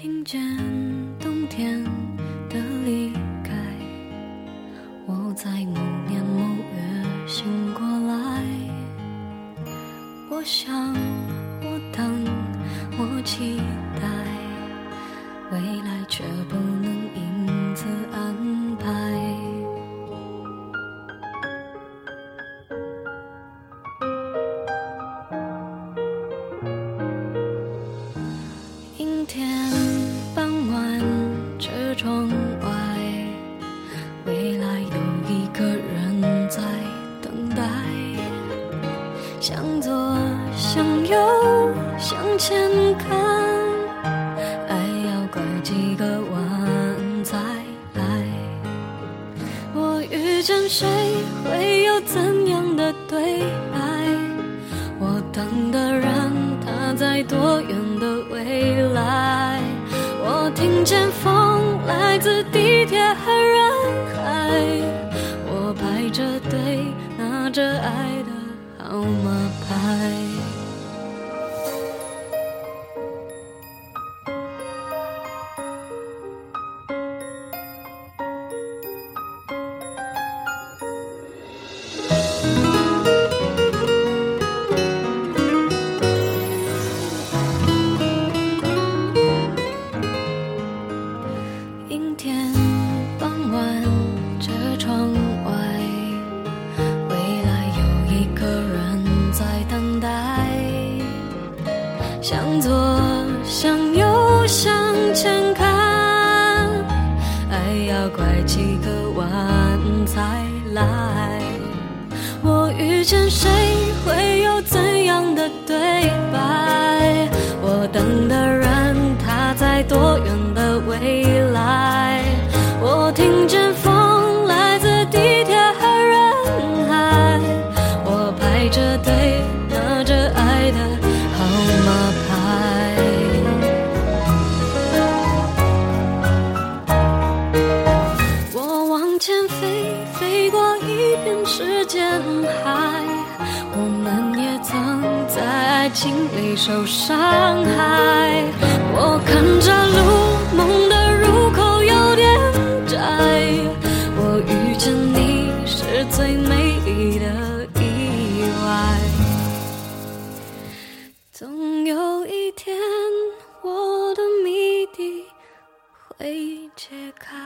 听见冬天的离开，我在某年某月醒过来。我想，向右，向前看，爱要拐几个弯才来。我遇见谁，会有怎样的对白？我等的人，他在多远的未来？我听见风来自地铁和人海，我排着队拿着爱的号码牌。傍晚，车窗外，未来有一个人在等待。向左，向右，向前看，爱要拐几个弯才来。我遇见谁，会有怎样的对白？我等的人，他在多远的未来？过一片时间海。我们也曾在爱情里受伤害。我看着路，梦的入口有点窄。我遇见你是最美丽的意外。总有一天，我的谜底会解开。